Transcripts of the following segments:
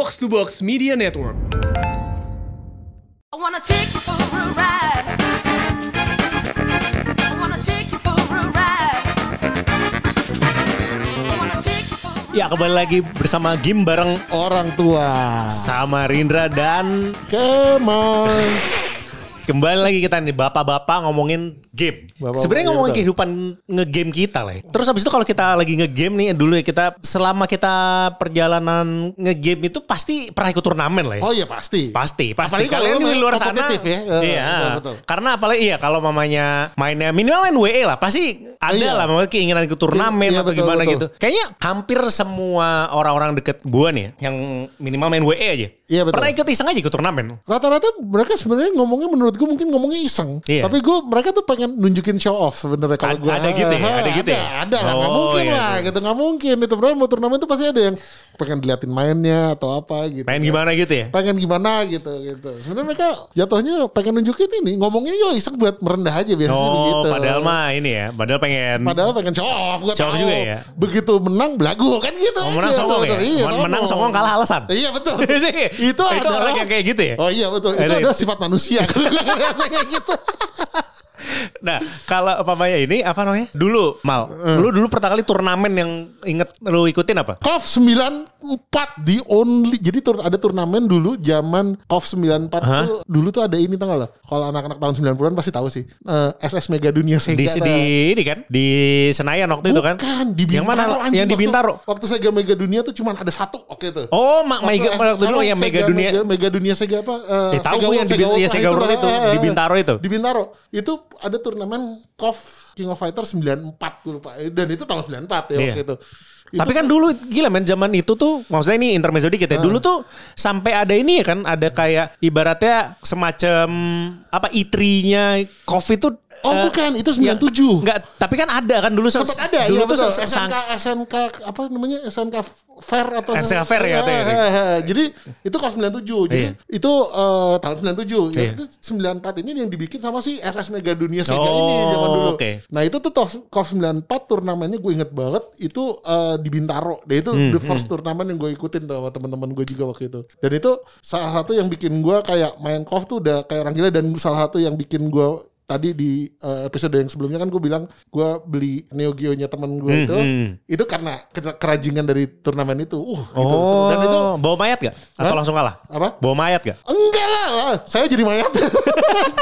Box to Box Media Network. I wanna take you for a ride. I wanna take you for a ride. I wanna take you for a Ya kembali lagi bersama Gim bareng orang tua. sama Rindra dan on. Kembali lagi kita nih bapak-bapak ngomongin game. Bapak-bapak, Sebenarnya ngomongin betul. kehidupan ngegame kita lah. Terus habis itu kalau kita lagi ngegame nih dulu ya kita selama kita perjalanan ngegame itu pasti pernah ikut turnamen lah ya. Oh iya pasti. Pasti, pasti. Apalagi Kalian di luar sana. ya. Iya. betul, betul. Karena apalagi iya kalau mamanya mainnya minimal main WE lah, pasti ada Iya. lah mamanya keinginan ikut turnamen Iya, atau betul, gimana betul. gitu. Kayaknya hampir semua orang-orang deket gua nih ya, yang minimal main WE aja. Iya, betul. Pernah ikut iseng aja ikut turnamen. Rata-rata mereka sebenarnya ngomongnya menurut gue mungkin ngomongnya iseng. Iya. Tapi gue mereka tuh pengen nunjukin show off sebenarnya kalau gue. ada gitu ya? Ada gitu ya? Ada lah, nggak Oh, mungkin iya, lah iya. gitu, nggak mungkin. Itu bro mau turnamen tuh pasti ada yang pengen diliatin mainnya atau apa gitu. Main gimana gitu ya? Pengen gimana gitu gitu. Sebenarnya mereka jatuhnya pengen nunjukin ini, ngomongnya yo iseng buat merendah aja biasanya Oh, gitu. padahal mah ini ya, padahal pengen Padahal pengen show off, Show juga ya? Begitu menang belagu kan gitu. Oh, menang aja songong ya? Iya, Men- menang songong kalah alasan. Iya betul. itu itu itu adalah orang yang kayak gitu ya. Oh iya betul. Itu Itu- adalah sifat manusia. kayak gitu. Nah, kalau papanya ini apa namanya? Dulu, Mal. Eh. Lu dulu pertama kali turnamen yang inget lu ikutin apa? KOF 94 di only. Jadi tur, ada turnamen dulu zaman KOF 94 Hah? tuh dulu tuh ada ini tau gak lo? Kalau anak-anak tahun 90-an pasti tahu sih. Eh, SS Mega Dunia Sega. Di, di ini kan di Senayan waktu itu kan? Bukan, di Bintaro. Yang mana? anjing. Yang di Waktu- Bintaro. Waktu Sega Mega Dunia tuh cuma ada satu. Oke tuh. Oh, mak Mega waktu dulu yang Mega Sega- Dunia. Mega, Mega Dunia Sega apa? Eh, Eh, tahu Sega gue World, yang di Sega Bin- World. Nah, Sega World itu, di Bintaro itu. Di Bintaro. Itu ada turnamen KOF King of Fighter 94 gue lupa. Dan itu tahun 94 ya Iya. waktu itu. Tapi kan dulu gila men zaman itu tuh maksudnya ini intermezzo dikit ya. Dulu tuh sampai ada ini ya kan ada kayak ibaratnya semacam apa E3-nya Covid tuh Oh eh, bukan, itu ya, 97. Enggak, tapi kan ada kan dulu Sempat ada dulu ya tuh betul. sang- SNK apa namanya SNK Fair atau SNK Fair ya, eh, eh. Jadi itu KOF 97. Jadi Iya. itu eh, tahun 97. Ya, Iya. itu 94 ini yang dibikin sama si SS Mega Dunia Sega Oh, ini zaman dulu. oke. Nah itu tuh KOF KOF 94 turnamennya gue inget banget itu eh, di Bintaro. Dan itu Hmm, the first turnamen yang gue ikutin tuh sama teman-teman gue juga waktu itu. Dan itu salah satu yang bikin gue kayak main KOF tuh udah kayak orang gila dan salah satu yang bikin gue tadi di eh, episode yang sebelumnya kan gue bilang gue beli Neo Geo-nya temen gue Hmm, itu hmm. itu karena ke- kerajingan dari turnamen itu. Uh, gitu. Oh, Dan itu bawa mayat gak? Atau Hah? langsung kalah? apa? Bawa mayat gak? Enggak lah, lah. saya jadi mayat.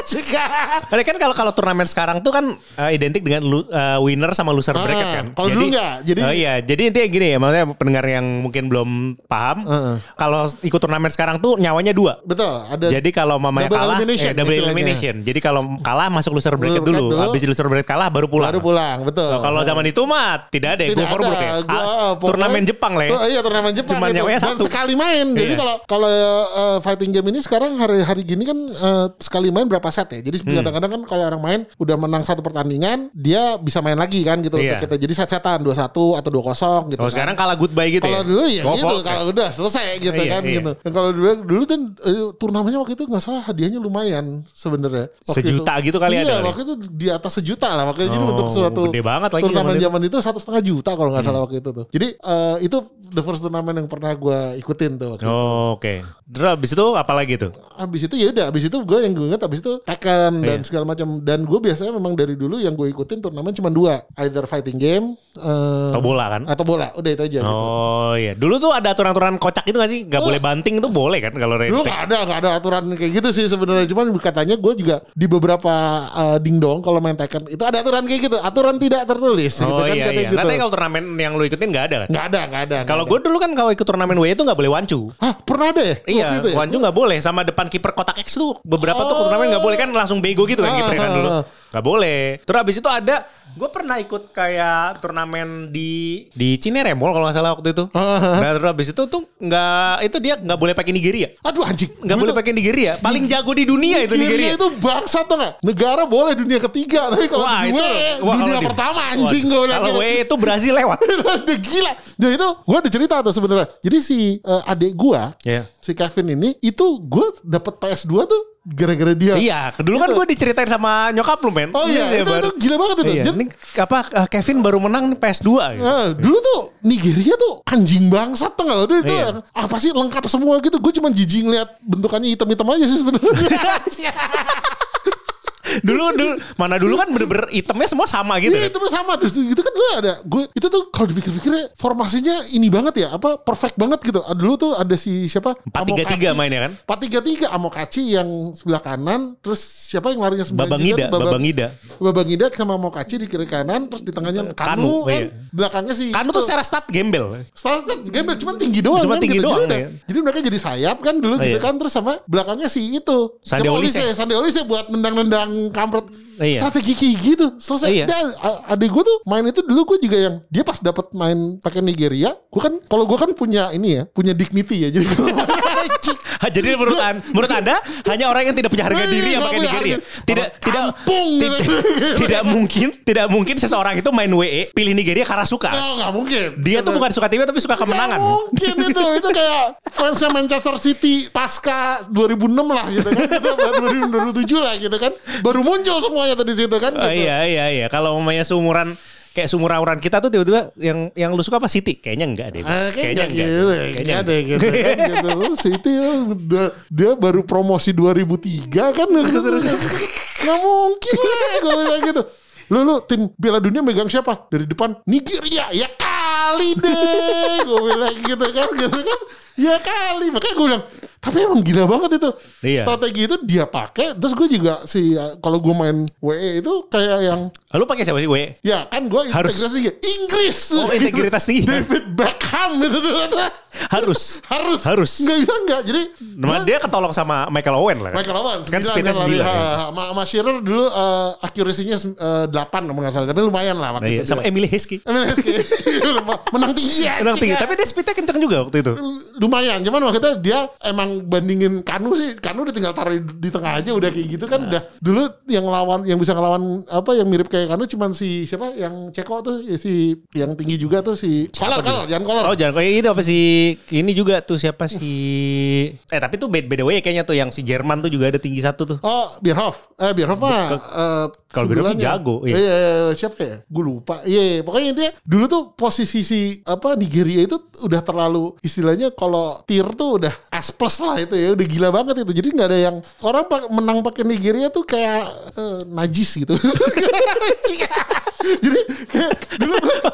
Jika Karena kan kalau kalau turnamen sekarang tuh kan eh, identik dengan lu- eh, winner sama loser Ah, bracket kan. kalau dulu nggak, jadi- Oh iya, jadi intinya gini ya, maksudnya pendengar yang mungkin belum paham, Heeh. kalau ikut turnamen sekarang tuh nyawanya dua. betul ada. Jadi kalau mamanya kalah, elimination eh, double elimination. Jadi kalau kalah masuk loser bracket bracket dulu, dulu. habis loser bracket kalah baru pulang. baru pulang, betul. Nah, kalau zaman itu mah tidak ada, Tidak go for broke ya. Gua, Ah, pokoknya- turnamen Jepang lah ya. Tuh, iya turnamen Jepang Cuman gitu. nyawanya Dan satu. sekali main. Jadi Iya. kalau kalau uh, fighting game ini sekarang hari-hari gini kan uh, sekali main berapa set ya. Jadi Hmm. kadang-kadang kan kalau orang main udah menang satu pertandingan, dia bisa main lagi kan gitu. Iya. Kita jadi set-setan 2-1 atau 2-0 gitu Kalau kan. sekarang kalah goodbye gitu Kalau ya. dulu ya Go gitu, for- kalau udah selesai gitu Iya, kan iya. gitu. Dan kalau dulu dulu kan eh, turnamennya waktu itu nggak salah hadiahnya lumayan sebenarnya. Sejuta itu. gitu kali iya, ada kali. waktu itu di atas sejuta lah waktu itu. Jadi Oh, untuk suatu gede banget lagi turnamen zaman itu. Hmm. satu setengah juta kalau nggak salah waktu itu tuh. Jadi eh, itu the first turnamen yang pernah gue ikutin tuh waktu itu. Oh, Oke. Terus habis itu apa lagi tuh? Abis itu ya udah, abis itu gue yang gue inget abis itu Tekken dan Iya. segala macam. Dan gue biasanya memang dari dulu yang gue ikutin turnamen cuma dua, either fighting game eh, Atau bola kan? atau bola. Udah itu aja gitu. Oh iya. Dulu tuh ada aturan-aturan kocak itu gak sih? Gak boleh banting itu boleh kan kalau Dulu gak ada, gak ada aturan kayak gitu sih sebenarnya. Cuman katanya gue juga di beberapa uh, dingdong kalau main Tekken itu ada aturan kayak gitu. Aturan tidak tertulis gitu Oh kan iya iya. gitu. Katanya kalau turnamen yang lu ikutin gak ada kan? Gak ada, gak ada. Kalau gue dulu kan kalau ikut turnamen W itu gak boleh wancu. Hah, pernah ada ya? Iya, Waktu itu ya? wancu gak boleh. Sama depan kiper kotak X tuh beberapa tuh Oh. turnamen gak boleh kan langsung bego gitu kan Ah, kipernya kan ah, dulu. Ah. Gak boleh. Terus abis itu ada gue pernah ikut kayak turnamen di di Cinere Mall kalau nggak salah waktu itu. Ah, Nah, terus abis itu tuh nggak itu dia nggak boleh pakai Nigeria. Aduh anjing. Nggak boleh pakai Nigeria. Paling jago di dunia itu Nigeria. itu bangsa tuh gak? Negara boleh dunia ketiga, tapi kalau Wah, di itu gue wah, dunia kalau di- pertama anjing Wah, gue bilang Kalau gitu. W itu Brazil lewat. Udah gila. Jadi itu gue ada cerita tuh sebenarnya. Jadi si eh, adik gue, Iya. si Kevin ini, itu gue dapat PS2 tuh gara-gara dia. Iya, dulu kan Itu. gue diceritain sama nyokap lu men. Oh iya, itu, baru- itu gila banget itu. Iya, Jadi, ini apa eh, Kevin baru menang nih PS2 gitu. eh, dulu tuh Nigeria tuh anjing bangsat tuh nggak lo? Itu Iya. apa sih lengkap semua gitu. Gue cuma jijik ngeliat bentukannya hitam-hitam aja sih sebenarnya. dulu dulu mana dulu kan bener-bener itemnya semua sama gitu. Iya kan. itu sama terus itu kan dulu ada gue itu tuh kalau dipikir-pikirnya formasinya ini banget ya apa perfect banget gitu. Dulu tuh ada si siapa 4-3-3 mainnya kan. 4-3-3 Amokachi yang sebelah kanan terus siapa yang larinya sembilan Babangida, juga? Babang- Babangida. Babangida sama Amokachi di kiri kanan terus di tengahnya Kanu, Kanu, kan iya. belakangnya si Kanu tuh secara stat gembel. Start start gembel cuman tinggi doang Cuma kan tinggi gitu. doang, jadi, ya. jadi mereka jadi sayap kan dulu Oh, gitu iya. kan terus sama belakangnya si itu Sande Siapa Olise. Sande Olise buat nendang-nendang kampret Iya. strategi kayak gitu selesai Iya. dan adik gue tuh main itu dulu gue juga yang dia pas dapat main pakai Nigeria gue kan kalau gue kan punya ini ya punya dignity ya jadi Jadi menurut an- menurut Anda hanya orang yang tidak punya harga Iya, diri yang pakai harga. Tidak tidak kampung gitu. tidak, tidak mungkin tidak mungkin seseorang itu main WE pilih Nigeria karena suka. oh mungkin Dia tuh bukan suka tim tapi suka kemenangan. Mungkin itu itu kayak fansnya Manchester City pasca 2006 lah gitu kan gitu, 2007 lah gitu kan baru muncul semuanya tuh di situ kan Oh, gitu. iya iya iya. Kalau mamanya seumuran kayak seumuran kita tuh tiba-tiba yang yang lu suka apa City? Kayaknya enggak deh. Ah, Kayaknya enggak enggak. Kayaknya enggak gitu gitu. City dia, dia baru promosi 2003 kan gitu. Nggak mungkin lah gue bilang gitu. Lu lu tim Piala Dunia megang siapa? Dari depan Nigeria. Ya kali deh. gue bilang gitu kan gitu kan. Ya kali. Makanya gue bilang tapi emang gila banget itu. Iya. Strategi itu dia pakai. Terus gue juga si kalau gue main WE itu kayak yang Ah, Lu pakai siapa sih WE? Ya kan gue Harus. tinggi Inggris Oh, integritas tinggi. David Beckham gitu Harus. Harus Harus. Nggak bisa nggak Jadi Nah, dia ketolong sama Michael Owen lah. kan? Michael Owens Kan sembilan speednya dia kali. 9, Ha, ya. ha. Ma, Ma Shearer dulu uh, accuracy-nya eh, 8 kalau nggak salah Tapi lumayan lah waktu Nah, iya. itu Sama dia. Emily Heskey. Emil Heskey. menang tinggi ya Menang tinggi, tapi dia speednya kenceng juga waktu itu. Lumayan cuman waktu itu dia emang bandingin Kanu sih. Kanu udah tinggal taruh di, di tengah aja udah kayak gitu kan udah. Dulu yang lawan yang bisa ngelawan apa yang mirip kayak Kanu cuman si siapa? Yang Ceko tuh ya si yang tinggi juga tuh si Kolor Kolor jangan Kolor Oh jangan kayak itu apa sih ini juga tuh siapa sih eh tapi tuh beda beda way kayaknya tuh yang si Jerman tuh juga ada tinggi satu tuh. Oh, Bierhoff. Eh, Bierhoff mah eh, kalau Bierhoff jago, iya. Iya, iya, siapa ya? Gue lupa. Iya, iya. pokoknya intinya dulu tuh posisi si apa Nigeria itu udah terlalu istilahnya kalau tier tuh udah S plus lah itu ya, udah gila banget itu. Jadi nggak ada yang orang menang pakai Nigeria tuh kayak eh, najis gitu. Jadi kayak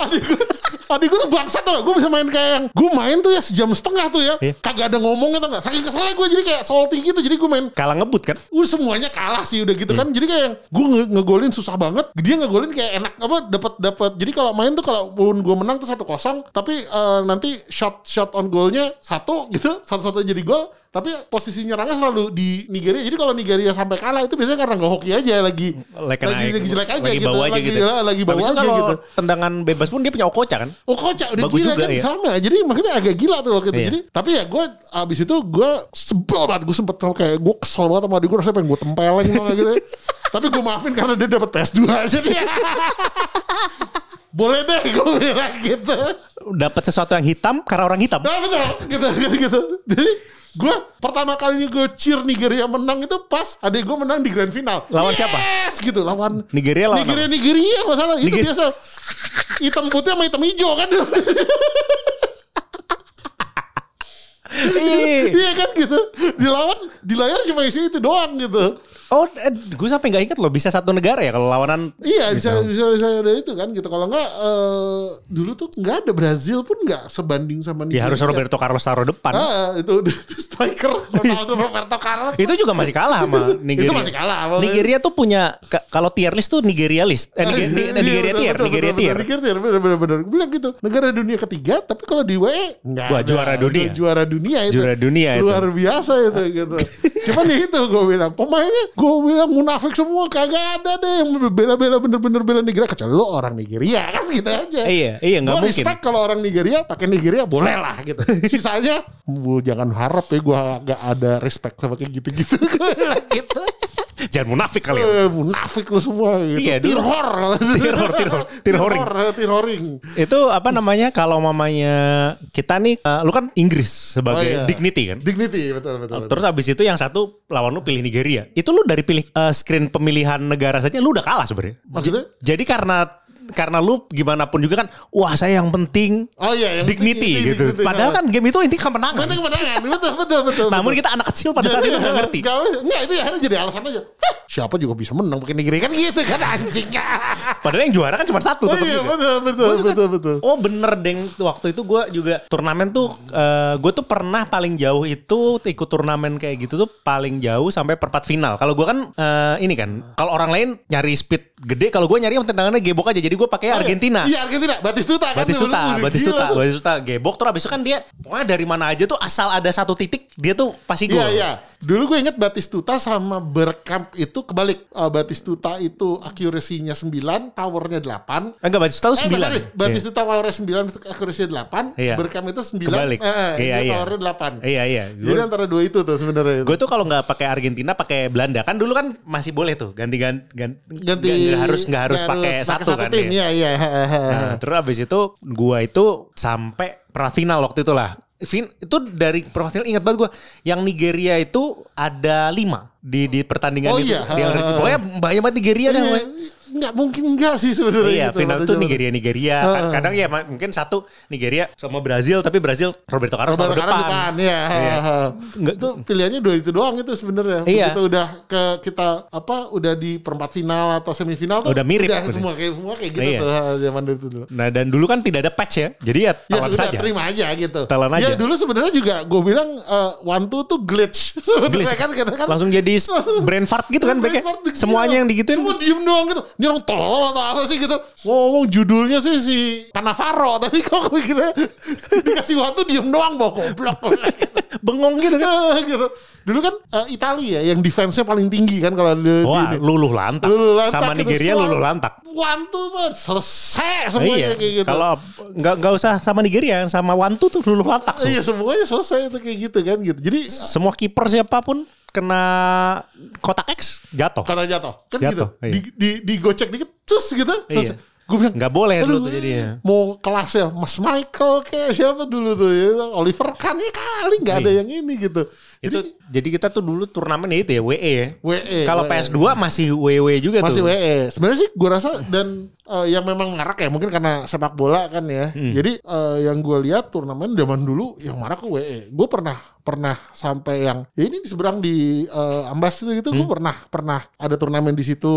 adik gue adik gue tuh bangsat tuh gue bisa main kayak yang gue main tuh ya sejam setengah tuh ya Iya. kagak ada ngomongnya tuh nggak saking keselnya gue jadi kayak salty gitu jadi gue main kalah ngebut kan Uh semuanya kalah sih udah gitu Iya. kan. Jadi kayak gue nge ngegolin susah banget. Dia ngegolin kayak enak apa dapat dapat. Jadi kalau main tuh kalau pun gue menang tuh satu kosong. Tapi eh, nanti shot shot on goalnya satu gitu. Satu satu jadi gol. Tapi posisi nyerangnya selalu di Nigeria. Jadi kalau Nigeria sampai kalah itu biasanya karena nggak hoki aja lagi lagi, naik. lagi jelek aja lagi gitu. aja lagi, gitu lagi bawah Habis itu aja kalau gitu. tendangan bebas pun dia punya Okocha kan Oh kocak udah Bagus gila juga, kan ya. sama. Jadi makanya agak gila tuh waktu itu. Iya. Jadi tapi ya gue abis itu gue sebel banget. Gue sempet kayak gue kesel banget sama adik gue rasanya pengen gue tempeleng gitu. tapi gue maafin karena dia dapat PS2 aja dia. Boleh deh gue bilang gitu. dapat sesuatu yang hitam karena orang hitam Nah betul gitu gitu. gitu. Jadi gue pertama kalinya gue cheer Nigeria menang itu pas adik gue menang di grand final. Lawan siapa? Yes gitu lawan Nigeria lawan Nigeria apa? Nigeria nggak salah itu Nigeria. biasa hitam putih sama hitam hijau kan Iya. Iya kan gitu. Dilawan di layar cuma isi itu doang gitu. oh eh, gue sampai nggak inget loh bisa satu negara ya kalau lawanan Iya bisa bisa bisa ada itu kan gitu. Kalau enggak eh, dulu tuh enggak ada Brazil pun enggak sebanding sama ya harus Roberto Carlos taruh depan Ah, itu, itu striker Ronaldo Roberto Carlos. itu juga masih kalah sama Nigeria. Itu masih kalah, apa- Nigeria tuh punya ka- kalau tier list tuh Nigeria list. Eh, Nigeria, Iya, Nigeria betul, tier, betul, Nigeria betul, tier. Nigeria tier, bener bener bener. Gue bilang gitu. Negara dunia ketiga, tapi kalau di WE ada. juara dunia. Juara dunia itu. Juara dunia itu. Luar biasa itu gitu. Cuman ya itu gue bilang pemainnya gue bilang munafik semua kagak ada deh yang bela-bela bener-bener bela Nigeria kecuali lo orang Nigeria kan gitu aja. Iya, iya, nggak Gue mungkin. respect kalau orang Nigeria pakai Nigeria boleh lah gitu. Sisanya gue jangan harap ya gue gak ada respect sama kayak gitu-gitu. Gitu. Jangan munafik kali ya. Eh, munafik lu semua gitu. Iya, tirhor. Tirhor, tirhor, tirhoring. Tirhor, tirhoring. Itu apa namanya kalau mamanya kita nih eh, lu kan Inggris sebagai Oh, iya. dignity kan. Dignity, betul betul. betul. Terus abis itu yang satu lawan lu pilih Nigeria. Itu lu dari pilih eh, screen pemilihan negara saja lu udah kalah sebenarnya. Maksudnya? Jadi karena karena lu gimana pun juga kan wah saya yang penting Oh iya, yang penting dignity ini, gitu. dignity. Padahal kan game itu intinya kemenangan. Penting kemenangan, betul betul betul. Namun betul. kita anak kecil pada saat itu nggak ngerti. Gak, enggak itu ya akhirnya jadi alasan aja. Hah, siapa juga bisa menang pakai negeri kan gitu kan anjing. Padahal yang juara kan cuma satu Oh iya juga. betul betul juga- betul betul. Oh bener deng waktu itu gue juga turnamen tuh gue tuh pernah paling jauh itu ikut turnamen kayak gitu tuh paling jauh sampai perempat final. Kalau gue kan eh, ini kan kalau orang lain nyari speed gede kalau gue nyari yang tendangannya gebok aja jadi gue pakai Oh, iya. Argentina. Iya Argentina, Batistuta kan. Batistuta. Udah Batistuta, gila. Batistuta, gebok terus abis itu kan dia pokoknya dari mana aja tuh asal ada satu titik dia tuh pasti gol. Iya iya. Dulu gue inget Batistuta sama Bergkamp itu kebalik. Eh, Batistuta itu accuracy-nya 9, powernya 8. Enggak Batistuta Eh, 9. sorry, Batistuta powernya 9, accuracy 8. Iya. Bergkamp itu 9, Kebalik. eh, eh, Iya, iya. powernya 8. Iya iya. Jadi Gua- antara dua itu tuh sebenarnya. Gue tuh kalau nggak pakai Argentina pakai Belanda kan dulu kan masih boleh tuh ganti ganti ganti ganti nggak harus nggak harus pakai satu, kan tim ya. ya iya Nah, terus abis itu gua itu sampai pernah final waktu itu lah. Fin, itu dari final ingat banget gua yang Nigeria itu ada lima di di pertandingan Oh itu. iya. Dia- pokoknya banyak banget Nigeria dah. pokoknya. Nggak mungkin enggak sih sebenarnya Iya, gitu, final zaman. Nigeria Nigeria. Kad- Kadang ya mungkin satu Nigeria sama Brazil, tapi Brazil Roberto Carlos Roberto Carlos depan. depan, ya. Iya. Nggak- Itu pilihannya dua itu doang itu sebenarnya. Iya. Begitu udah ke kita apa udah di perempat final atau semifinal tuh Udah mirip, Udah semua kayak semua kayak gitu Iya. tuh zaman itu dulu. Nah dan dulu kan tidak ada patch ya, jadi ya Ya telan sudah saja. terima aja gitu. Telan Ya aja. dulu sebenarnya juga gue bilang eh, one two tuh glitch. Sebenarnya kan kita kan Langsung jadi brain fart gitu kan backnya. Gila. Semuanya yang digituin. Semua diem doang gitu. Ini orang tolol atau apa sih gitu. Ngomong judulnya sih si Cannavaro. Tapi kok kita dikasih waktu diem doang bawa goblok. Bengong gitu kan. gitu. Dulu kan eh, Italia ya yang defense-nya paling tinggi kan kalau di, di Wah, ini. luluh lantak. Luluh lantak Sama gitu. Nigeria Selalu luluh lantak. Two mah selesai semuanya iya. kayak gitu. Kalau nggak nggak usah sama Nigeria, sama Wantu tuh luluh lantak. semua. Iya semuanya selesai itu kayak gitu kan gitu. Jadi Semua kiper siapa pun kena kotak X jatuh. kata jatuh kan Jatuh, gitu. iya. Di, di, digocek dikit cus gitu. Iya. Gue bilang Nggak boleh dulu tuh jadinya. Mau kelasnya Mas Michael kayak siapa dulu tuh ya. Oliver Kahn ya kali nggak ada Iya. yang ini gitu. Itu jadi kita tuh dulu turnamen ya itu ya WE ya. WE. Kalau WE. PS2 masih WW juga masih tuh. WE. Sebenarnya sih gue rasa dan eh, yang memang marak ya mungkin karena sepak bola kan ya. Hmm. Jadi eh, yang gue lihat turnamen zaman dulu yang marak ke WE. Gue pernah pernah sampai yang ya ini di seberang di eh, Ambas itu gitu Hmm. gue pernah pernah ada turnamen di situ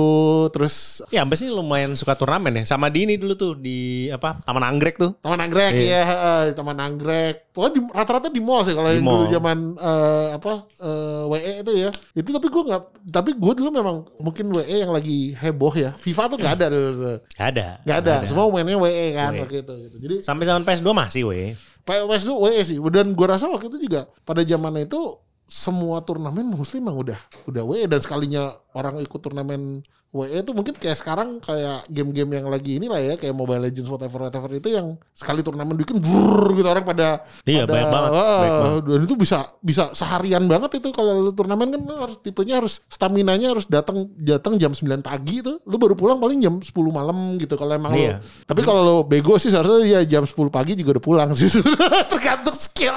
terus Ya Ambes ini lumayan suka turnamen ya. Sama di ini dulu tuh di apa Taman Anggrek tuh. Taman Anggrek Iya. ya, di Taman Anggrek. Pokoknya di- rata-rata di mall sih kalau yang dulu zaman eh, apa eh, WE itu ya. Itu tapi gue nggak, tapi gue dulu memang mungkin WE yang lagi heboh ya. FIFA tuh nggak ada dulu. tuh. Gak ada. Nggak ada. Semua mainnya WE kan WE. waktu itu. Gitu. Jadi Sampai zaman PS2 masih WE. PS itu WE sih. Dan gue rasa waktu itu juga pada zaman itu semua turnamen mostly emang udah udah WE dan sekalinya orang ikut turnamen WE itu mungkin kayak sekarang kayak game-game yang lagi ini lah ya kayak Mobile Legends whatever whatever itu yang sekali turnamen bikin brrr gitu orang pada Iya, pada, banyak banget, wah, banyak banget. dan itu bisa bisa seharian banget itu kalau turnamen kan harus tipenya harus stamina nya harus datang datang jam 9 pagi tuh lu baru pulang paling jam 10 malam gitu kalau emang Iya. lu tapi kalau lu bego sih seharusnya ya jam 10 pagi juga udah pulang sih tergantung skill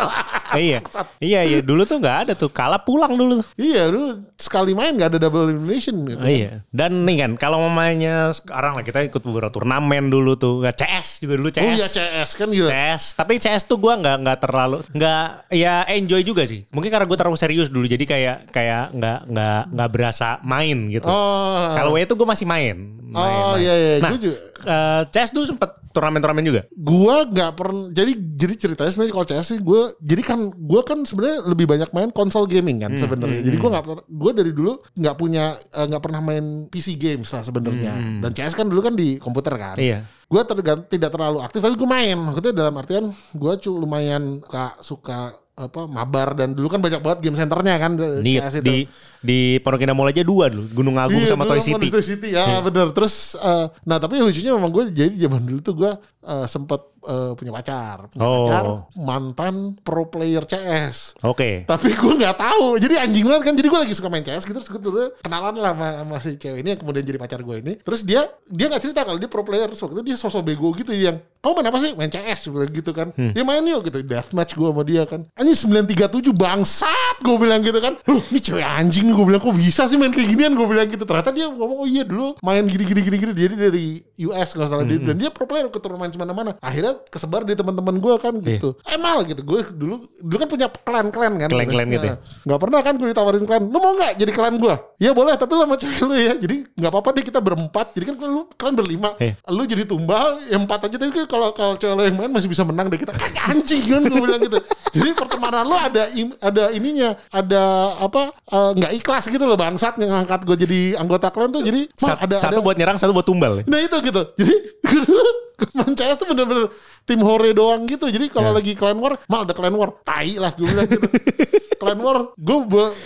Eh, iya. Iya iya dulu tuh nggak ada tuh. Kalah pulang dulu iya lu sekali main gak ada double elimination gitu iya. Dan nih kan kalau mamanya sekarang lah kita ikut beberapa turnamen dulu tuh. Nggak CS juga dulu CS. oh iya CS kan gitu CS, tapi CS tuh gua nggak nggak terlalu nggak ya enjoy juga sih. Mungkin karena gue terlalu serius dulu, jadi kayak kayak nggak nggak nggak berasa main gitu. oh Kalau W itu gue masih main. main, Oh, main. iya, iya. Nah, Gua juga. Eh, CS dulu sempet turnamen-turnamen juga. gua nggak pernah jadi jadi ceritanya sebenarnya kalau CS sih gue jadi kan gue kan sebenarnya lebih banyak main konsol gaming Hmm, kan sebenarnya jadi gue nggak gue dari dulu nggak punya eh, nggak pernah main PC games lah sebenarnya. Dan CS kan dulu kan di komputer kan. Hmm, Iya. gue tidak terlalu aktif tapi gue main. Maksudnya dalam artian gue lumayan suka suka apa mabar. Dan dulu kan banyak banget game centernya kan Di CS itu. di di Pondok Indah Mall aja dua dulu, Gunung Agung Iya, sama Toy City. Toy City ya bener. Terus eh, nah tapi yang lucunya memang gue jadi zaman dulu tuh gue eh, sempet eh, punya pacar, punya Oh. pacar mantan pro player CS. Oke. Tapi gue nggak tahu. Jadi anjing banget kan. Jadi gue lagi suka main CS gitu. Terus gue dulu kenalan lah sama, sama si cewek ini yang kemudian jadi pacar gue ini. Terus dia dia nggak cerita kalau dia pro player. Terus waktu itu dia sosok bego gitu yang kamu main apa sih? Main CS gitu kan. Dia main yuk gitu. Deathmatch gue sama dia kan. Anjing 937 bangsat gue bilang gitu kan. Ini cewek anjing gue bilang kok bisa sih main kayak ginian gue bilang gitu. Ternyata dia ngomong oh iya dulu main gini gini gini gini. Jadi dari US kalau salah dia dan dia pro player ke turnamen mana-mana. Akhirnya kesebar di teman-teman gue kan gitu. Eh mal gitu. Gue dulu dulu kan punya klan-klan kan. Klan-klan gitu ya? Nah, nggak pernah kan gue ditawarin klan lu mau nggak jadi klan gue ya boleh tapi lu sama cewek lu ya jadi nggak apa-apa deh kita berempat jadi kan lu klan berlima Eh. lu jadi tumbal yang empat aja tapi kalau kalau cewek lu yang main masih bisa menang deh kita anjing kan gue bilang gitu jadi pertemanan lu ada im- ada ininya ada apa eh, nggak ikhlas gitu loh bangsat yang ngangkat gue jadi anggota klan tuh jadi Sat- ada satu ada buat nyerang, satu buat tumbal. Nah itu gitu. Jadi main CS tuh bener-bener tim hore doang gitu. Jadi kalau Ya. lagi clan war, mal ada clan war, tai lah gue bilang gitu. clan war, gue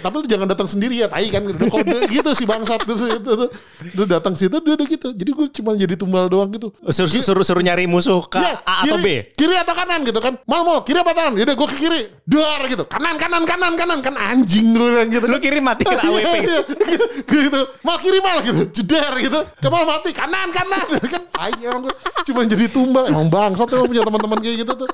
tapi lu jangan datang sendiri ya, tai kan. Udah kode gitu si bangsat gitu. itu tuh. Udah datang situ dia udah gitu. Jadi gue cuma jadi tumbal doang gitu. Suruh, suruh, suruh nyari musuh ke Ya, A atau B. kiri, kiri atau kanan gitu kan. Mal mal, kiri apa kanan? Yaudah gue ke kiri. Duar gitu. Kanan kanan kanan kanan kan anjing gue bilang gitu. Lu kiri mati ke AWP. Iya, iya. Gue gitu, mal kiri mal gitu, jeder gitu. Kemal mati kanan kanan kan. Aing emang gue cuma jadi tumbal. Emang bangsat emang punya teman-teman kayak gitu tuh.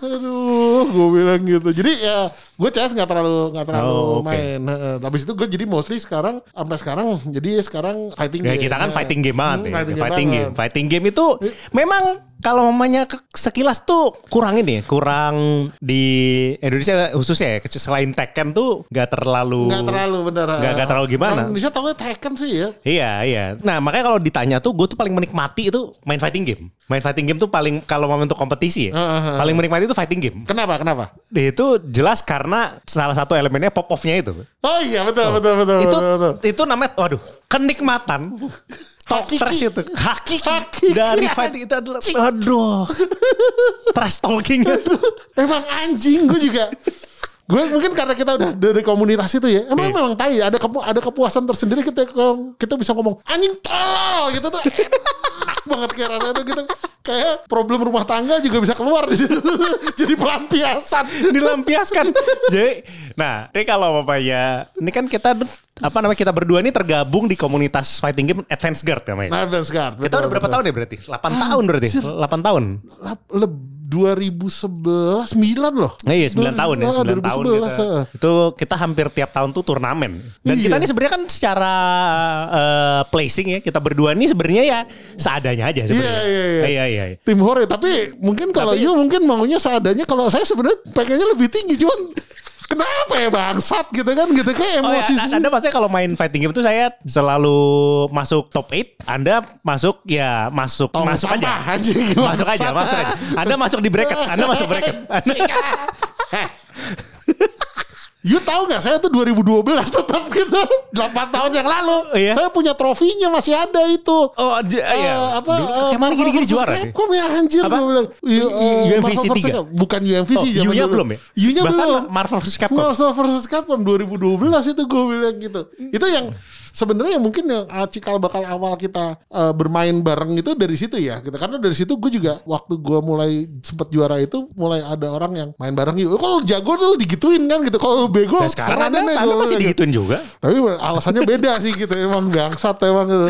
Aduh, gue bilang gitu. Jadi ya gue CS nggak terlalu nggak terlalu Oh, oke. main. Habis itu gue jadi mostly sekarang sampai sekarang jadi sekarang fighting Ya game. kita kan fighting game banget hmm, ya. Fighting, Fighting, game. game. Fighting game itu memang kalau mamanya sekilas tuh kurang ini ya, kurang di Indonesia khususnya ya, selain Tekken tuh nggak terlalu Nggak terlalu bener. Nggak- nggak terlalu gimana. Orang Indonesia tau Tekken sih ya. Iya iya. Nah makanya kalau ditanya tuh gue tuh paling menikmati itu main fighting game. Main fighting game tuh paling kalau mau untuk kompetisi ya, Heeh, heeh. paling menikmati itu fighting game. Kenapa? Kenapa? Itu jelas karena salah satu elemennya pop offnya itu. Oh iya betul betul betul itu betul, betul. itu namanya waduh kenikmatan talk Hakiki. trash itu hakiki, Hakiki. dari fighting itu adalah aduh trash talking Emang anjing gue juga. Gue mungkin karena kita udah dari komunitas itu ya. Emang Iya. memang tai ada kepu- ada kepuasan tersendiri kita kita bisa ngomong anjing tolol gitu tuh. Enak banget kayak rasanya tuh gitu. Kayak problem rumah tangga juga bisa keluar di situ. Jadi pelampiasan. dilampiaskan jadi nah ini kalau bapaknya ini kan kita apa namanya kita berdua ini tergabung di komunitas fighting game Advance Guard ya Mike? Nah, Advance Guard. kita udah berapa tahun ya berarti 8 tahun berarti 8 tahun Lap- leb 2011 9 loh. Nah, iya 9 tahun ya, Ah, 9 tahun 2011, kita. ah. Itu kita hampir tiap tahun tuh turnamen. Dan Iya. kita ini sebenarnya kan secara eh, placing ya, kita berdua ini sebenarnya ya seadanya aja sebenarnya. Iya, iya, iya. Iya, iya, iya. Tim hore tapi mungkin kalau you mungkin maunya seadanya kalau saya sebenarnya pengennya lebih tinggi cuman kenapa ya bangsat gitu kan gitu kayak Oh ya, emosi Anda maksudnya kalau main fighting game itu saya selalu masuk top 8, Anda masuk ya masuk Tong masuk aja. sampah, anjing. Masuk aja, masuk aja. Anda masuk di bracket, Anda masuk bracket. Anda, You tahu nggak saya tuh 2012 tetap gitu 8 tahun yang lalu iya? saya punya trofinya masih ada itu oh, j- Eh, iya. apa Dulu eh, Kemal gini-gini juara. Capcom ya anjir Apa? gue bilang Iya, eh, UMVC Marvel versus 3. Capcom. bukan UMVC Oh, U-nya belum ya? U-nya Bahkan belum Marvel vs. Capcom. Marvel versus Capcom 2012 itu gue bilang gitu itu yang sebenarnya mungkin yang cikal bakal awal kita eh, bermain bareng itu dari situ ya gitu karena dari situ gue juga waktu gue mulai sempet juara itu mulai ada orang yang main bareng yuk kalau jago tuh digituin kan gitu kalau bego Nah, sekarang anda gua masih gitu. digituin juga. tapi alasannya beda sih gitu emang bangsat emang gitu.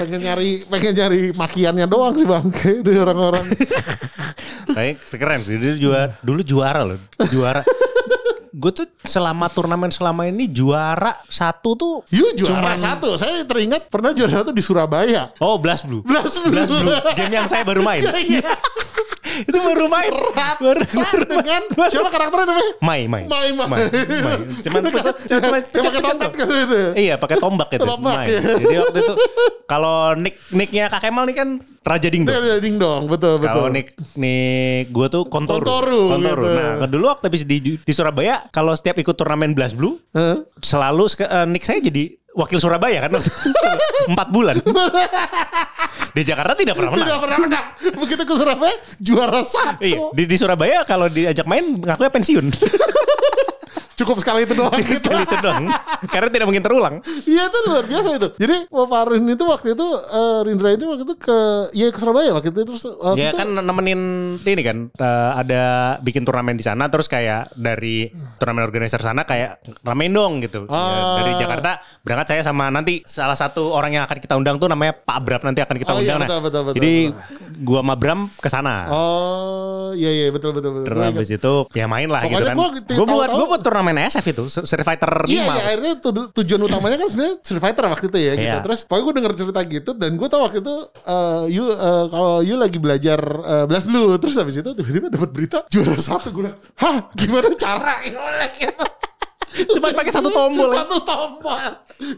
pengen nyari pengen nyari makiannya doang sih bang dari orang-orang Tapi keren sih, dulu juara, dulu juara loh, juara. Gue tuh selama turnamen selama ini juara satu tuh. Yuk juara cuman- satu saya teringat pernah juara satu di Surabaya Oh, Blast Blue. Blast Blue. Game yang saya baru main. Iya. Itu baru main. Rat, Baru, baru main. dengan siapa karakternya namanya? Mai, Mai. Mai, Mai. Mai. Cuman pencet, cuman pakai pencet-pencet tongkat tuh. kan itu. Iya, pakai tombak gitu. Tombak, Mai. iya. Jadi waktu itu kalau nick nicknya Kak Kemal nih kan Raja Dingdo. Iya, ding dong, betul betul. Kalau nick nick gue tuh Kontoru. Kontoru, gitu. Nah, dulu waktu habis di di Surabaya kalau setiap ikut turnamen Blast Blue Hah? selalu eh, nick saya jadi wakil Surabaya kan empat bulan di Jakarta tidak pernah menang Tidak pernah menang. Begitu ke Surabaya juara satu. iya di, di Surabaya kalau diajak main ngakunya pensiun cukup sekali itu doang. gitu. Sekali itu doang. Karena tidak mungkin terulang. Iya itu luar biasa itu. Jadi Farin itu waktu itu eh, Rindra ini waktu itu ke ya ke Surabaya waktu itu terus waktu Ya itu, kan nemenin ini kan eh, ada bikin turnamen di sana terus kayak dari turnamen organizer sana kayak ramein dong gitu. Ya, Ah. dari Jakarta berangkat saya sama nanti salah satu orang yang akan kita undang tuh namanya Pak Bram nanti akan kita Oh, iya, undang. betul, nah. betul, betul, Jadi gua sama Bram ke sana. Oh iya iya betul betul betul. Terus habis itu ya main lah gitu Pokoknya kan. gua Gue buat gue buat turnamen SF itu Street Fighter 5. Iya, iya akhirnya tu- tujuan utamanya kan sebenarnya Street Fighter waktu itu ya gitu. Iya. Terus pokoknya gue denger cerita gitu dan gue tau waktu itu eh you eh, kalau you lagi belajar eh, Blast Blue terus habis itu tiba-tiba dapat berita juara satu gue hah gimana cara? Cuma pakai satu tombol ya. Satu tombol.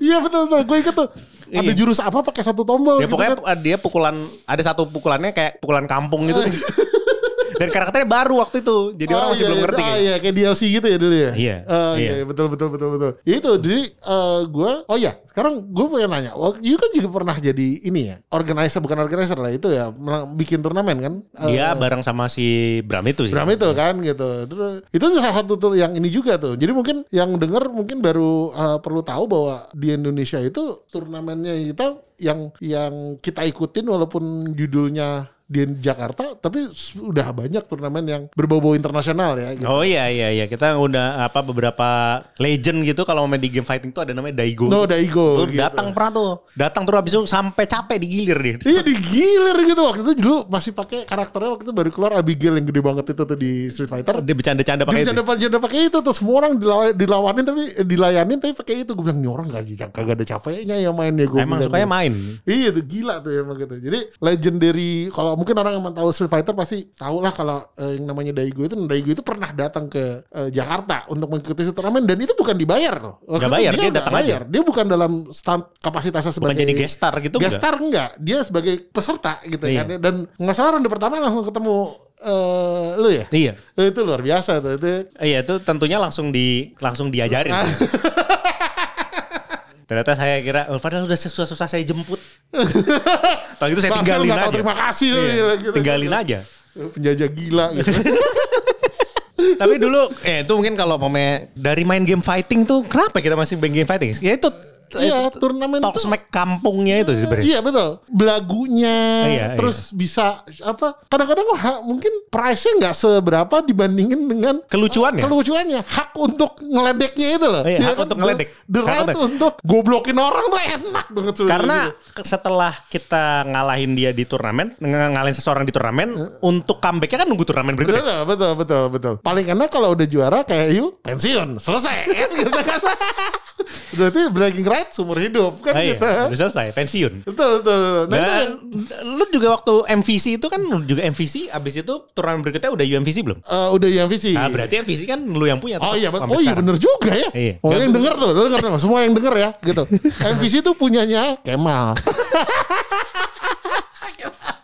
Iya betul betul. Gue inget tuh. Ada Iya. jurus apa pakai satu tombol Ya gitu pokoknya kan. dia pukulan ada satu pukulannya kayak pukulan kampung gitu. Dan karakternya baru waktu itu. Jadi orang Oh, masih iya, belum iya. ngerti. Ah, kayak. iya kayak DLC gitu ya dulu ya. Iya, Oh, iya. iya. iya, betul betul betul betul. Itu jadi eh, gue oh iya sekarang gue pengen nanya. Oh, you kan juga pernah jadi ini ya organizer bukan organizer lah itu ya bikin turnamen kan? Eh, Dia bareng sama si Bram itu sih. Bram itu kan gitu. Terus itu salah satu tuh yang ini juga tuh. Jadi mungkin yang denger mungkin baru uh, perlu tahu bahwa di Indonesia itu turnamennya kita yang yang kita ikutin walaupun judulnya di Jakarta tapi sudah banyak turnamen yang berbau-bau internasional ya gitu. Oh iya iya iya kita udah apa beberapa legend gitu kalau main di game fighting tuh ada namanya Daigo. No Daigo Tuh gitu. datang pernah tuh. Datang terus habis itu sampai capek digilir dia. Iya digilir gitu waktu itu dulu masih pakai karakternya waktu itu baru keluar Abigail yang gede banget itu tuh di Street Fighter. Dia bercanda-canda pakai itu. bercanda-bercanda pakai itu tuh semua orang dilaw- dilawanin tapi dilayanin tapi pakai itu gue bilang "Ini orang gak, kagak ada capeknya ya mainnya gue Emang bilang sukanya gitu. main. Iya tuh gila tuh emang gitu. Jadi legendary kalau mungkin orang yang tahu Street Fighter pasti tahu lah kalau eh, yang namanya Daigo itu Daigo itu pernah datang ke eh, Jakarta untuk mengikuti turnamen dan itu bukan dibayar loh. Itu bayar, dia nggak datang bayar. Dia bukan dalam stand kapasitasnya Bukan sebagai jadi guest star gitu Guest enggak? star enggak, dia sebagai peserta gitu Iya. kan. Dan nggak salah ronde pertama langsung ketemu eh lu ya. Iya. Itu luar biasa tuh itu. Iya itu tentunya langsung di langsung diajarin. Ternyata saya kira, oh, padahal udah susah-susah saya jemput. Kalau gitu saya tinggalin aja. terima kasih Iya, gila, gitu. tinggalin aja. Penjajah gila gitu. Tapi dulu, eh itu mungkin kalau pemain dari main game fighting tuh, kenapa kita masih main game fighting? Ya itu Iya, turnamen talk tuh- smack kampungnya itu sih sebenarnya. Iya betul. Belagunya, Iya, terus bisa apa? Kadang-kadang kok hak- mungkin price-nya nggak seberapa dibandingin dengan Kelucuannya. kelucuannya. Hak untuk ngeledeknya itu loh. Iya, Iya hak untuk ngeledek. The Hak right untuk- untuk goblokin orang tuh enak banget sebenarnya Karena gitu. setelah kita ngalahin dia di turnamen, ng- ngalahin seseorang di turnamen, untuk comebacknya kan nunggu turnamen berikutnya. Betul, betul, betul, betul. Paling enak kalau udah juara kayak you pensiun, selesai. gitu kan. Berarti bragging right seumur hidup kan Ah, iya, gitu. udah selesai, pensiun. Betul, betul. Nah, itu yang- Dan lu juga waktu MVC itu kan lu juga MVC, abis itu turnamen berikutnya udah UMVC belum? eh, udah visi. Nah, berarti MVC kan lu yang punya. Oh iya, oh iya bener juga ya. Iya. Oh yang denger tuh, lu denger tuh, semua yang denger ya, gitu. MVC tuh punyanya Kemal.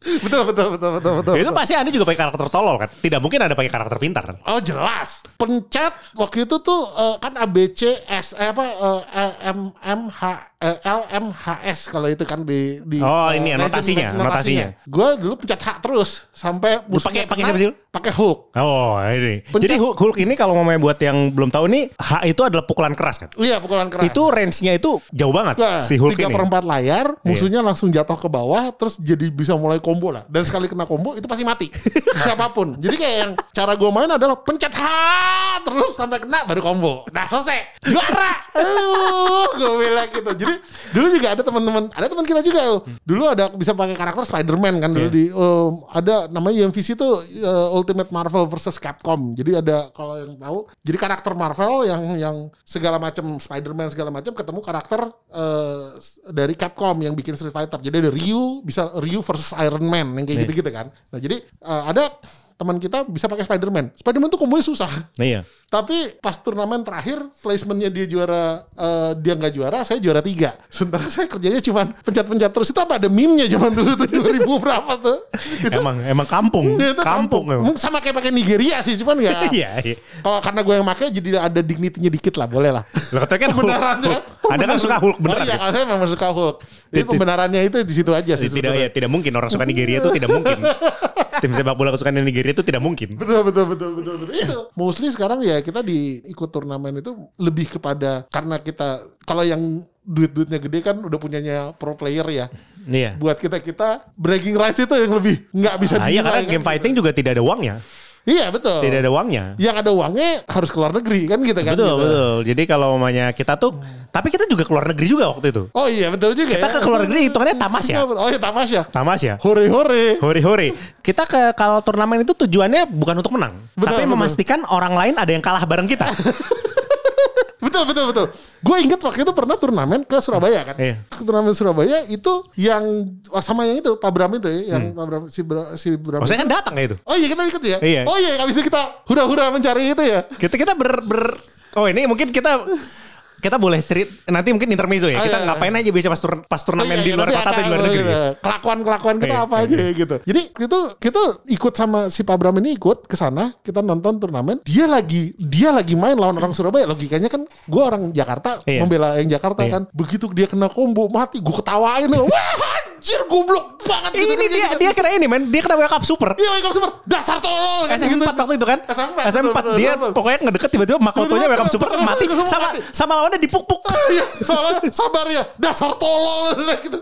betul, betul, betul, betul, betul. Itu betul. pasti Anda juga pakai karakter tolol kan? Tidak mungkin ada pakai karakter pintar kan? Oh jelas. Pencet waktu itu tuh eh, kan ABC S eh, apa eh, M M H eh, L M H S kalau itu kan di di Oh, eh, ini ya, legend- notasinya, notasinya. Gue dulu pencet H terus sampai pakai- pakai siapa sih? Pakai Hulk. Oh ini. Pencet- Jadi Hulk, Hulk ini kalau ngomongnya buat yang belum tahu nih, H itu adalah pukulan keras kan? Iya pukulan keras. Itu range-nya itu jauh banget Nah, si Hulk tiga ini. Iya. per empat layar, musuhnya langsung jatuh ke bawah, terus jadi bisa mulai combo lah. Dan sekali kena combo itu pasti mati, siapa pun. Jadi kayak yang cara gue main adalah pencet ha terus sampai kena baru combo. Nah selesai, juara. Aduh, gue bilang gitu. Jadi dulu juga ada teman-teman, ada teman kita juga. tuh. Dulu ada bisa pakai karakter Spider-Man kan dulu Iya. di um, ada namanya UMVC itu uh, Ultimate Marvel versus Capcom. Jadi ada kalau yang tahu, jadi karakter Marvel yang yang segala macam Spider-Man segala macam ketemu karakter uh, dari Capcom yang bikin Street Fighter. Jadi ada Ryu bisa Ryu versus Iron Man yang kayak Iya. gitu-gitu kan. Nah, jadi uh, ada teman kita bisa pakai Spider-Man. Spider-Man tuh kombonya susah. Iya. Tapi pas turnamen terakhir placementnya dia juara eh, dia nggak juara, saya juara tiga. Sementara saya kerjanya cuma pencet-pencet terus. Itu apa ada meme-nya zaman dulu tuh 2000 berapa tuh? Itu, Emang emang kampung, itu kampung. emang. Mungkin sama kayak pakai Nigeria sih, cuman ya. Iya, iya. Kalau karena gue yang pakai jadi ada dignity-nya dikit lah, boleh lah. Lo katanya kan Kebenarannya. Ada kan suka Hulk beneran. Oh iya, ya? kalau saya memang suka Hulk. Jadi pembenarannya itu di situ aja sih. tidak ya tidak mungkin orang suka Nigeria itu tidak mungkin. Tim sepak bola kesukaan Nigeria itu tidak mungkin. Betul betul betul betul betul. itu mostly sekarang ya kita di ikut turnamen itu lebih kepada karena kita kalau yang duit-duitnya gede kan udah punyanya pro player ya. Iya. Buat kita kita bragging rights itu yang lebih nggak bisa Nah, iya karena kan game gitu. fighting juga tidak ada uangnya. Iya betul. Tidak ada uangnya. Yang ada uangnya harus keluar negeri kan gitu kan. Betul, gitu. betul. Jadi kalau umumnya kita tuh, tapi kita juga keluar negeri juga waktu itu. Oh iya betul juga Kita ya. ke keluar negeri hitungannya tamas ya. Oh iya tamas ya. Tamas ya. Hore hore. Hore hore. Kita ke kalau turnamen itu tujuannya bukan untuk menang, Betul, tapi betul. memastikan orang lain ada yang kalah bareng kita. Betul betul betul. Gue inget waktu itu pernah turnamen ke Surabaya kan. Iya. Ke turnamen Surabaya itu yang oh, sama yang itu Pak Bram itu ya, yang Pak Bram si Bra, si Bram. Hmm. Maksudnya kan datang ya itu. Oh iya kita ikut ya. Iya. Oh iya habis itu kita hura-hura mencari itu ya. Kita kita ber, ber oh ini mungkin kita kita boleh cerit nanti mungkin intermezzo ya. Oh, Kita iya. ngapain aja biasa pas, tur- pas turnamen Iya, di iya, luar kota atau di luar negeri. iya, Kelakuan-kelakuan kita Iya, apa iya. aja gitu. Jadi itu kita ikut sama si Pak Bram ini ikut ke sana, kita nonton turnamen. Dia lagi dia lagi main lawan orang Surabaya. Logikanya kan gue orang Jakarta Iya. membela yang Jakarta Iya. kan. Begitu dia kena combo mati, gue ketawain. Wah anjir goblok banget. Ini gitu, dia gitu. dia kena ini men, dia kena World Cup Super. Iya, Wake Up Super. Dasar tolol kan SM4 gitu. waktu itu kan SM4, SM4 betul, dia pokoknya ngedeket tiba-tiba makotonya Tiba-tiba Welcome Super mati sama sama lawannya dipuk-puk. Iya, soalnya sabar ya. Dasar tolol gitu.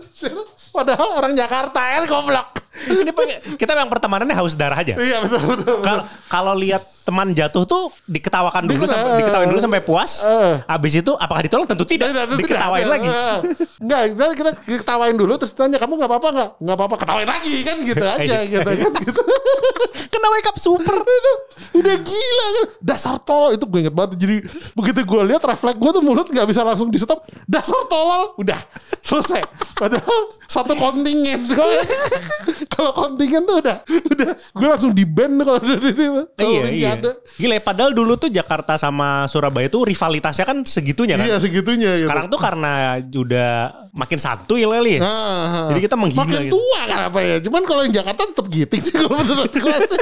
Padahal orang Jakarta kan goblok. Ini kita memang pertemanannya haus darah aja. Iya betul betul. Kalau kalau lihat teman jatuh tuh diketawakan dulu sampai diketawain dulu sampai puas. Eh. Habis itu apakah ditolong? Tentu tidak. Tidak, tidak, Diketawain tidak. lagi. Eh, Enggak, kita, kita ketawain dulu terus tanya kamu nggak apa-apa nggak? Nggak apa-apa, ketawain lagi kan gitu aja Iya. gitu kan gitu. Kena wake up super. itu udah gila kan. Dasar tolol itu gue inget banget. Jadi begitu gue lihat refleks gue tuh mulut nggak bisa langsung di stop. Dasar tolol udah selesai. Padahal satu kontingen. kalau kontingen tuh udah udah gue langsung di band kalau udah iya, iya. ada. Gila, ya, padahal dulu tuh Jakarta sama Surabaya tuh rivalitasnya kan segitunya kan. Iya segitunya. gitu. Sekarang tuh karena udah makin satu ya Leli. Ah, Jadi kita menghina Makin gitu. tua kan apa ya. Cuman kalau yang Jakarta tetap giting sih kalau menurut gue sih.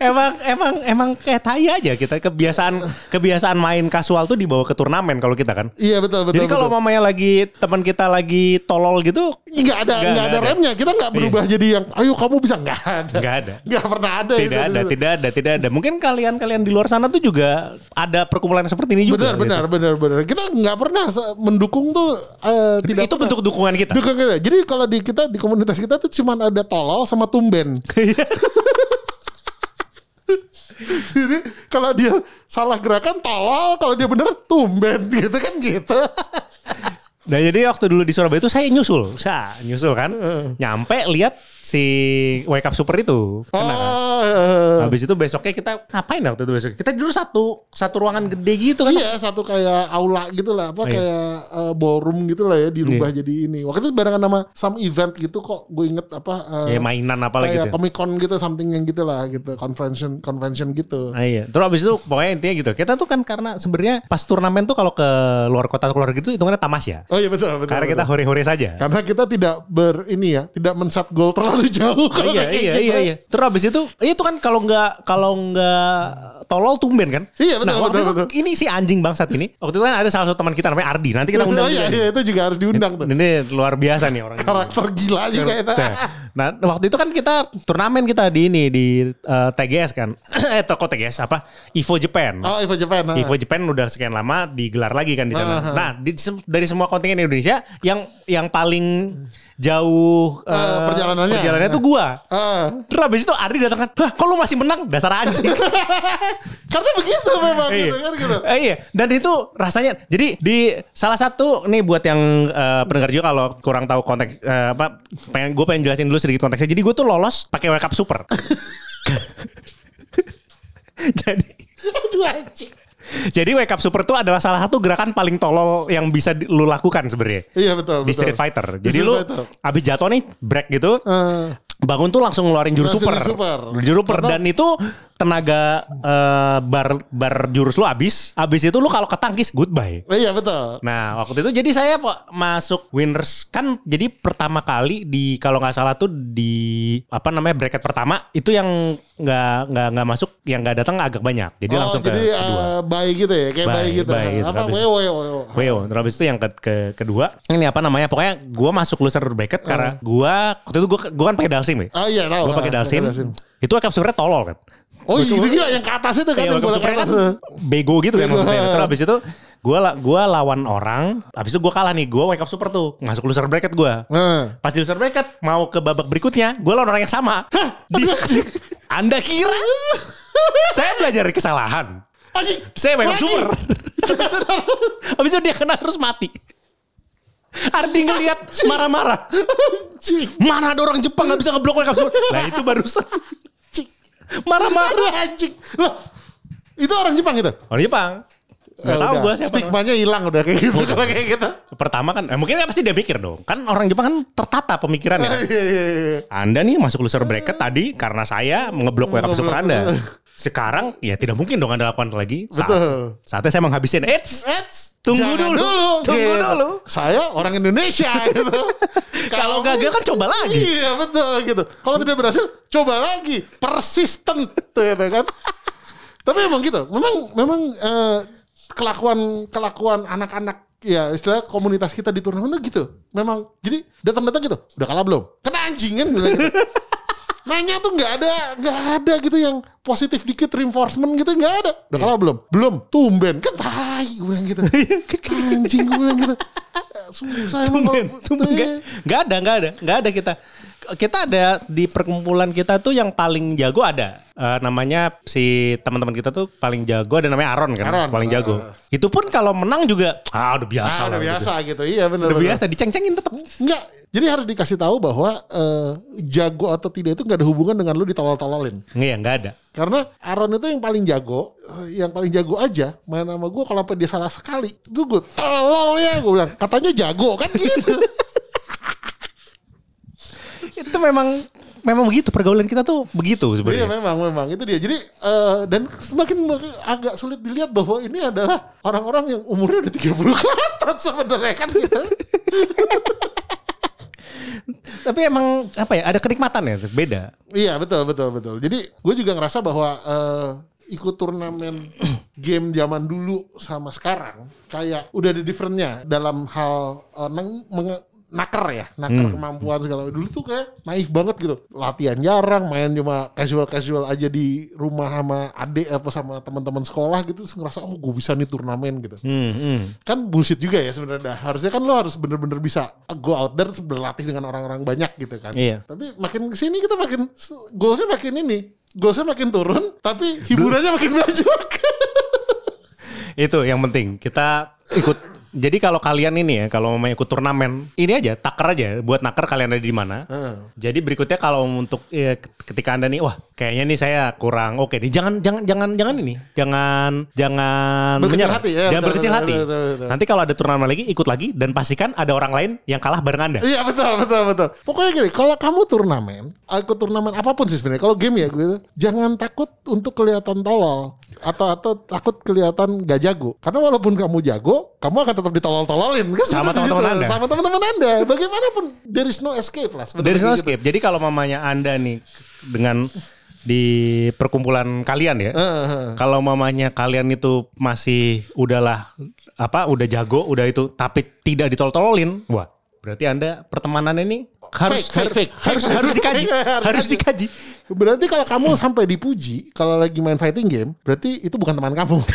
emang emang emang kayak tai aja kita kebiasaan kebiasaan main kasual tuh dibawa ke turnamen kalau kita kan. Iya betul betul. Jadi kalau mamanya lagi teman kita lagi tolol gitu nggak ada Nggak, ada ada. remnya. Kita nggak berubah jadi yang ayo kamu bisa nggak ada. nggak ada. Nggak pernah ada. Tidak itu. ada, tidak ada, tidak ada. Mungkin kalian-kalian di luar sana tuh juga ada perkumpulan seperti ini juga. Benar gitu. benar benar benar. Kita nggak pernah mendukung tuh eh, tidak Itu pernah. bentuk dukungan kita. Dukung kita. Jadi kalau di kita di komunitas kita tuh cuma ada tolol sama tumben. Jadi kalau dia salah gerakan tolol, kalau dia bener tumben. Gitu kan gitu. Nah jadi waktu dulu di Surabaya itu saya nyusul, saya nyusul kan, nyampe lihat si Wake Up Super itu. Kena kan? Oh, Habis itu besoknya kita ngapain waktu itu besok? Kita dulu satu satu ruangan gede gitu kan. Iya satu kayak aula gitu lah apa Iya. kayak eh, ballroom gitu lah ya dirubah jadi ini. Waktu itu barengan sama some event gitu kok gue inget apa eh, Ya mainan apa lagi kayak gitu. Comic Con gitu something yang gitu lah gitu convention convention gitu. Nah, iya. Terus abis itu pokoknya intinya gitu. Kita tuh kan karena sebenarnya pas turnamen tuh kalau ke luar kota keluar gitu hitungannya tamas ya. Oh iya betul betul. Karena kita betul. hore-hore saja. karena kita tidak ber ini ya, tidak men-set goal terlalu jauh kalau iya, iya, gitu. iya, iya. Terus abis itu, itu kan kalau nggak kalau nggak tolol tumben kan? Iya, betul, nah, betul, itu betul. ini si anjing bangsat ini. Waktu itu kan ada salah satu teman kita namanya Ardi. Nanti kita undang oh iya, iya, itu juga harus diundang tuh. Ini luar biasa nih orang. ini. Karakter gila juga itu. Nah, waktu itu kan kita turnamen kita di ini di eh, TGS kan. eh toko TGS apa? Evo Japan. Oh, Evo Japan. nah. Evo Japan udah sekian lama digelar lagi kan di sana. Aha. Nah, di, dari semua kontingen Indonesia yang yang paling jauh Eh, eh, perjalanannya. perjalanannya tuh gua. Ah. Terus habis itu Ardi datang kan, "Hah, kok lu masih menang? Dasar anjing." Karena begitu memang iya. gitu kan gitu. Eh, iya. Dan itu rasanya jadi di salah satu nih buat yang eh, pendengar juga kalau kurang tahu konteks eh, apa pengen gue pengen jelasin dulu sedikit konteksnya. Jadi gue tuh lolos pakai Wake Up Super. jadi Aduh anjing. jadi Wake Up Super tuh adalah salah satu gerakan paling tolol yang bisa lu lakukan sebenarnya. Iya betul Di betul. Street Fighter. Di Jadi Street lu Fighter. abis jatuh nih break gitu, Eh, bangun tuh langsung ngeluarin jurus Langsung super. jurus super. Jurus super dan itu tenaga eh, bar bar jurus lu habis, habis itu lu kalau ketangkis goodbye. Iya betul. Nah waktu itu jadi saya masuk winners kan jadi pertama kali di kalau nggak salah tuh di apa namanya bracket pertama itu yang nggak nggak nggak masuk yang nggak datang agak banyak jadi oh, langsung jadi ke kedua. eh, bayi gitu ya, kayak Bye, gitu. bye gitu. Apa? Weo, weo, weo. Terus habis itu yang ke, ke kedua ini apa namanya pokoknya gua masuk loser bracket karena gua waktu itu gua gua kan pakai dalsim ya Oh iya tahu. gua pakai Ah, dalsim dalsim. Itu wake up tolol kan Oh iya gila yang ke atas itu kan Iya, yang bola ke kan bego gitu kan maksudnya terus habis itu gua la- gua lawan orang habis itu gua kalah nih gua wake up super tuh masuk loser bracket gua Nah. Pas di loser bracket mau ke babak berikutnya, gue lawan orang yang sama. Dia, anda kira saya belajar dari kesalahan? Anjing. Saya wake up super. Habis itu dia kena terus mati. Ardi ngeliat marah-marah. Mana ada orang Jepang nggak bisa ngeblok wake up super? Nah itu barusan. Marah-marah. Anjing. Loh, itu orang Jepang gitu? Orang Jepang. Gak Ya tahu gue siapa. Stigmanya hilang udah kayak gitu. Kalau kayak gitu. Pertama kan, eh, mungkin pasti dia mikir dong. Kan orang Jepang kan tertata pemikirannya. kan. Iya, iya, iya. Anda nih masuk loser bracket tadi karena saya ngeblok up super. Anda. Sekarang ya tidak mungkin dong Anda lakukan lagi. Saat, Betul. saatnya saya menghabisin. Eits, Eits, Tunggu jangan dulu. Tunggu gitu. dulu. Saya orang Indonesia gitu. Kalau gagal kan coba lagi. Iya betul gitu. Kalau tidak berhasil, coba lagi. Persistent gitu kan. Tapi emang gitu. Memang memang eh, kelakuan kelakuan anak-anak ya istilah komunitas kita di turnamen tuh gitu. Memang jadi datang-datang gitu. Udah kalah belum? Kena anjing kan gitu. Nanya tuh nggak ada nggak ada gitu yang positif dikit reinforcement gitu nggak ada. Udah kalah belum? Belum. Tumben kan tai gue bilang gitu. Anjing gue bilang gitu. Susah Tumben, tumben nggak nggak ada, nggak ada, nggak ada kita. Kita ada di perkumpulan kita tuh yang paling jago ada. Eh, namanya si teman-teman kita tuh paling jago ada namanya Aaron kan, Aaron. paling jago. Itu pun kalau menang juga, ah udah biasa Ah, udah gitu. biasa gitu. Iya benar. Udah benar. biasa diceng-cengin tetap. Enggak. Jadi harus dikasih tahu bahwa eh, jago atau tidak itu nggak ada hubungan dengan lu ditolol-tololin. Nggak ya, nggak ada. Karena Aaron itu yang paling jago, yang paling jago aja main sama gue kalau dia salah sekali, itu gue tolol ya gue bilang. Katanya jago kan gitu. Itu memang memang begitu pergaulan kita tuh begitu Iya sebenarnya. memang memang itu dia. Jadi eh, dan semakin agak sulit dilihat bahwa ini adalah orang-orang yang umurnya udah 30 ke atas sebenarnya kan gitu. Tapi emang apa ya? Ada kenikmatan ya, beda. Iya betul betul betul. Jadi gue juga ngerasa bahwa eh, ikut turnamen game zaman dulu sama sekarang kayak udah ada differentnya dalam hal eh, neng- menge- naker ya, naker kemampuan segala. Dulu tuh kayak naif banget gitu. Latihan jarang, main cuma casual casual aja di rumah sama adik apa sama teman-teman sekolah gitu. Terus ngerasa oh gue bisa nih turnamen gitu Hmm, hmm. kan bullshit juga ya sebenarnya. Harusnya kan lo harus bener-bener bisa go out there berlatih dengan orang-orang banyak gitu kan. Iya. Tapi makin ke sini kita makin goalsnya makin ini, goalsnya makin turun, tapi hiburannya makin maju. Itu yang penting. Kita ikut. Jadi kalau kalian ini ya, kalau mau ikut turnamen, ini aja taker aja buat naker kalian ada di mana. Heeh. Jadi berikutnya kalau untuk ya, ketika anda nih, wah kayaknya nih saya kurang oke nih, jangan jangan jangan jangan ini, jangan jangan Berkecil menyerah. hati, ya, jangan betul, berkecil betul, hati. betul, betul, betul. Nanti kalau ada turnamen lagi, ikut lagi dan pastikan ada orang lain yang kalah bareng anda. Iya betul betul betul. Pokoknya gini, kalau kamu turnamen, ikut turnamen apa pun sih sebenarnya. Kalau game ya gitu, jangan takut untuk kelihatan tolol atau atau takut kelihatan gak jago. Karena walaupun kamu jago, kamu akan tetap ditolol-tololin kan Sama teman-teman. Anda. Sama teman-teman Anda. Bagaimanapun there is no escape lah sebenarnya Dari no gitu. escape. Jadi kalau mamanya anda nih dengan di perkumpulan kalian ya. Heeh. Kalau mamanya kalian itu masih udahlah apa udah jago udah itu tapi tidak ditol-tololin, wah berarti anda pertemanan ini harus Fake, fake, fake. harus Fake. harus dikaji, Harus dikaji. Berarti kalau kamu sampai dipuji kalau lagi main fighting game, berarti itu bukan teman kamu.